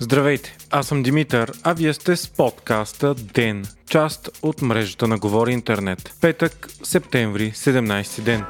Здравейте, аз съм Димитър, а вие сте с подкаста ДЕН, част от мрежата на Говори Интернет. Петък, септември, 17 ден.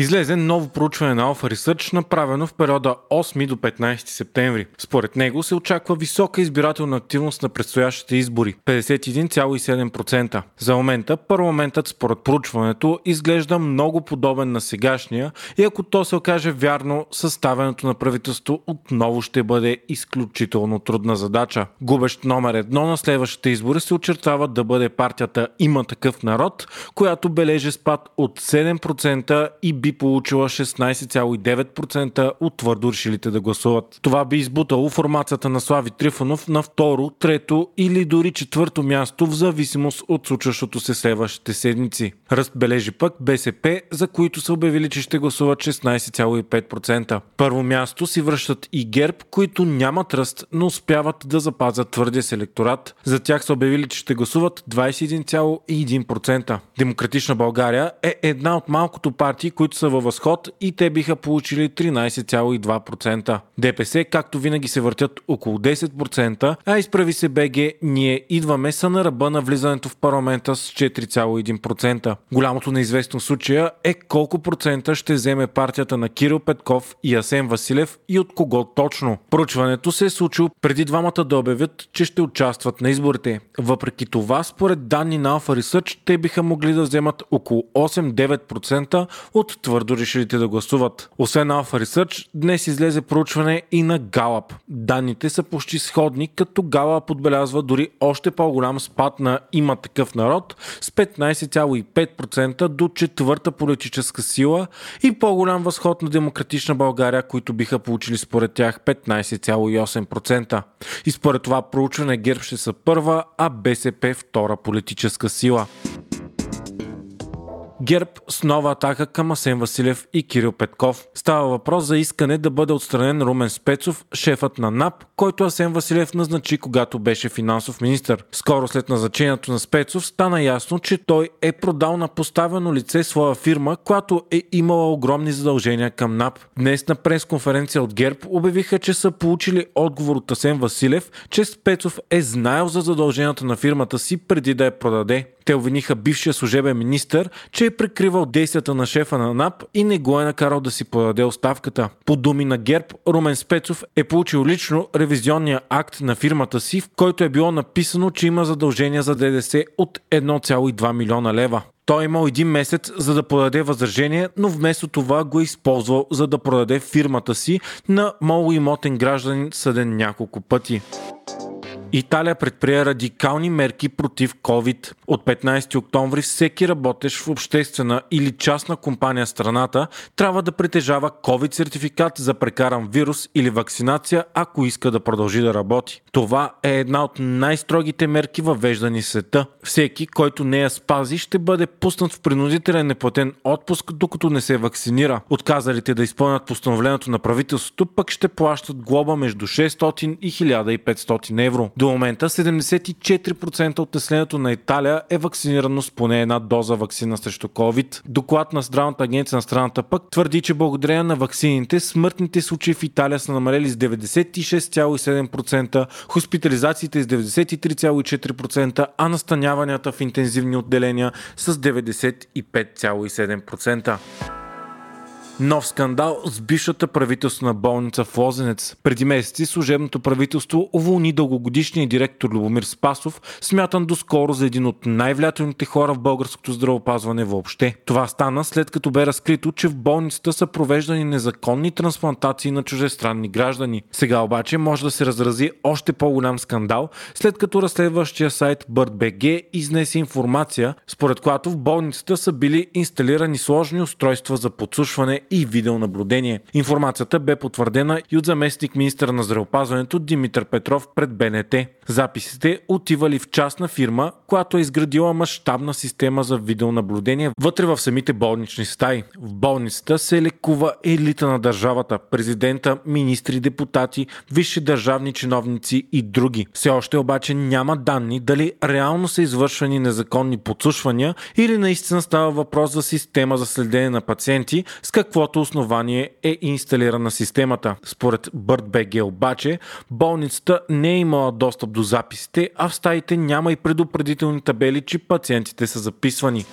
Излезе ново проучване на Alpha Research, направено в периода 8 до 15 септември. Според него се очаква висока избирателна активност на предстоящите избори 51,7%. За момента парламентът според проучването изглежда много подобен на сегашния и ако то се окаже вярно, съставянето на правителство отново ще бъде изключително трудна задача. Губещ номер едно на следващите избори се очертава да бъде партията Има такъв народ, която бележи спад от 7% и би би получила 16,9% от твърдо решилите да гласуват. Това би избутало формацията на Слави Трифонов на второ, трето или дори четвърто място в зависимост от случващото се следващите седмици. Ръст бележи пък БСП, за които са обявили, че ще гласуват 16,5%. Първо място си връщат и ГЕРБ, които нямат ръст, но успяват да запазят твърдия с електорат. За тях са обявили, че ще гласуват 21,1%. Демократична България е една от малкото партии, които са във възход и те биха получили 13,2%. ДПС, както винаги, се въртят около 10%, а изправи се БГ, ние идваме са на ръба на влизането в парламента с 4,1%. Голямото неизвестно случая е колко процента ще вземе партията на Кирил Петков и Асен Василев и от кого точно. Проучването се е случило преди двамата да обявят, че ще участват на изборите. Въпреки това, според данни на Alpha Research, те биха могли да вземат около 8-9% от твърдо решилите да гласуват. Освен Alpha Research, днес излезе проучване и на Gallup. Данните са почти сходни, като Gallup отбелязва дори още по-голям спад на има такъв народ с 15,5% до четвърта политическа сила и по-голям възход на Демократична България, които биха получили според тях 15,8%. И според това проучване ГЕРБ ще са първа, а БСП втора политическа сила. ГЕРБ с нова атака към Асен Василев и Кирил Петков. Става въпрос за искане да бъде отстранен Румен Спецов, шефът на НАП, който Асен Василев назначи когато беше финансов министр. Скоро след назначението на Спецов стана ясно, че той е продал на поставено лице своя фирма, която е имала огромни задължения към НАП. Днес на пресконференция от ГЕРБ обявиха, че са получили отговор от Асен Василев, че Спецов е знаел за задълженията на фирмата си преди да я продаде. Те обвиниха бившия служебен министр, че е прикривал действията на шефа на НАП и не го е накарал да си подаде оставката. По думи на ГЕРБ, Румен Спецов е получил лично ревизионния акт на фирмата си, в който е било написано, че има задължения за ДДС от 1,2 милиона лева. Той е имал един месец за да подаде възражение, но вместо това го е използвал за да продаде фирмата си на малоимотен гражданин съден няколко пъти. Италия предприе радикални мерки против COVID. От 15 октомври всеки работещ в обществена или частна компания в страната трябва да притежава COVID сертификат за прекаран вирус или вакцинация, ако иска да продължи да работи. Това е една от най-строгите мерки въвеждани в света. Всеки, който не я спази, ще бъде пуснат в принудителен неплатен отпуск, докато не се вакцинира. Отказалите да изпълнят постановлението на правителството пък ще плащат глоба между 600 и 1500 евро. До момента 74% от населението на Италия е вакцинирано с поне една доза вакцина срещу COVID. Доклад на Здравната агенция на страната пък твърди, че благодарение на вакцините смъртните случаи в Италия са намалели с 96,7%, хоспитализациите с 93,4%, а настаняванията в интензивни отделения с 95,7%. Нов скандал с бившата правителствена болница в Лозенец. Преди месеци служебното правителство уволни дългогодишния директор Любомир Спасов, смятан доскоро за един от най-влиятелните хора в българското здравопазване въобще. Това стана след като бе разкрито, че в болницата са провеждани незаконни трансплантации на чужестранни граждани. Сега обаче може да се разрази още по-голям скандал, след като разследващия сайт BirdBG изнесе информация, според която в болницата са били инсталирани сложни устройства за подслушване и видеонаблюдение. Информацията бе потвърдена и от заместник министра на здравеопазването Димитър Петров пред БНТ. Записите отивали в частна фирма, която е изградила мащабна система за видеонаблюдение вътре в самите болнични стаи. В болницата се лекува елита на държавата, президента, министри, депутати, висши държавни чиновници и други. Все още обаче няма данни дали реално са извършвани незаконни подслушвания или наистина става въпрос за система за следене на пациенти, с каквото основание е инсталирана системата. Според BirdBG обаче, болницата не е имала достъп до записите, а в стаите няма и предупредителни табели, че пациентите са записвани.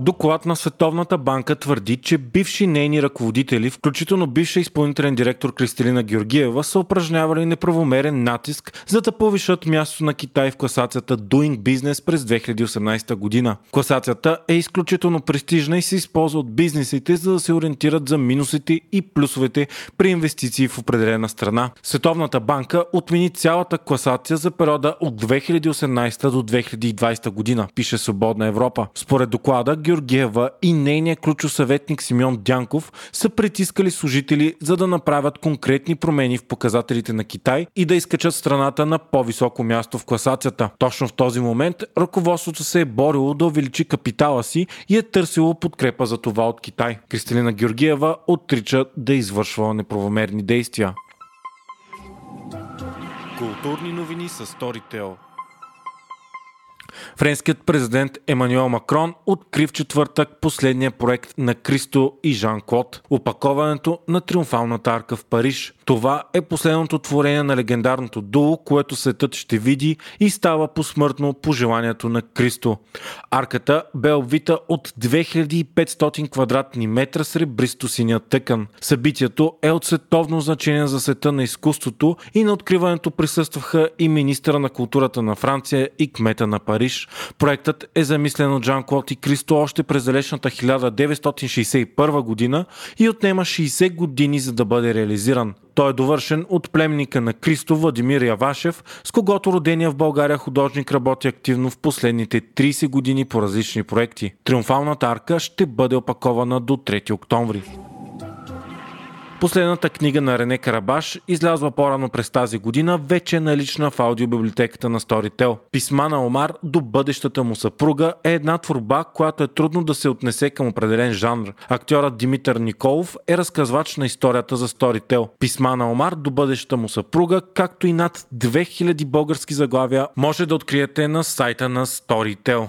Доклад на Световната банка твърди, че бивши нейни ръководители, включително бивша изпълнителен директор Кристалина Георгиева, са упражнявали неправомерен натиск, за да повишат място на Китай в класацията Doing Business през 2018 година. Класацията е изключително престижна и се използва от бизнесите, за да се ориентират за минусите и плюсовете при инвестиции в определена страна. Световната банка отмени цялата класация за периода от 2018 до 2020 година, пише Свободна Европа. Според доклада, Георгиева и нейният ключов съветник Симеон Дянков са притискали служители, за да направят конкретни промени в показателите на Китай и да изкачат страната на по-високо място в класацията. Точно в този момент ръководството се е борило да увеличи капитала си и е търсило подкрепа за това от Китай. Кристалина Георгиева отрича да извършва неправомерни действия. Културни новини с Storytel Френският президент Емануел Макрон откри в четвъртък последния проект на Кристо и Жан-Клод – опаковането на Триумфалната арка в Париж. Това е последното творение на легендарното дуо, което светът ще види и става посмъртно по желанието на Кристо. Арката бе обвита от 2500 квадратни метра сребристо синя тъкан. Събитието е от световно значение за света на изкуството и на откриването присъстваха и министра на културата на Франция и кмета на Париж. Проектът е замислен от Жан Клод и Кристо още през далечната 1961 година и отнема 60 години за да бъде реализиран. Той е довършен от племника на Кристо Владимир Явашев, с когото родения в България художник работи активно в последните 30 години по различни проекти. Триумфалната арка ще бъде опакована до 3 октомври. Последната книга на Рене Карабаш, излязла по-рано през тази година, вече е налична в аудиобиблиотеката на Storytel. Писма на Омар до бъдещата му съпруга е една творба, която е трудно да се отнесе към определен жанр. Актьорът Димитър Николов е разказвач на историята за Storytel. Писма на Омар до бъдещата му съпруга, както и над 2000 български заглавия, може да откриете на сайта на Storytel.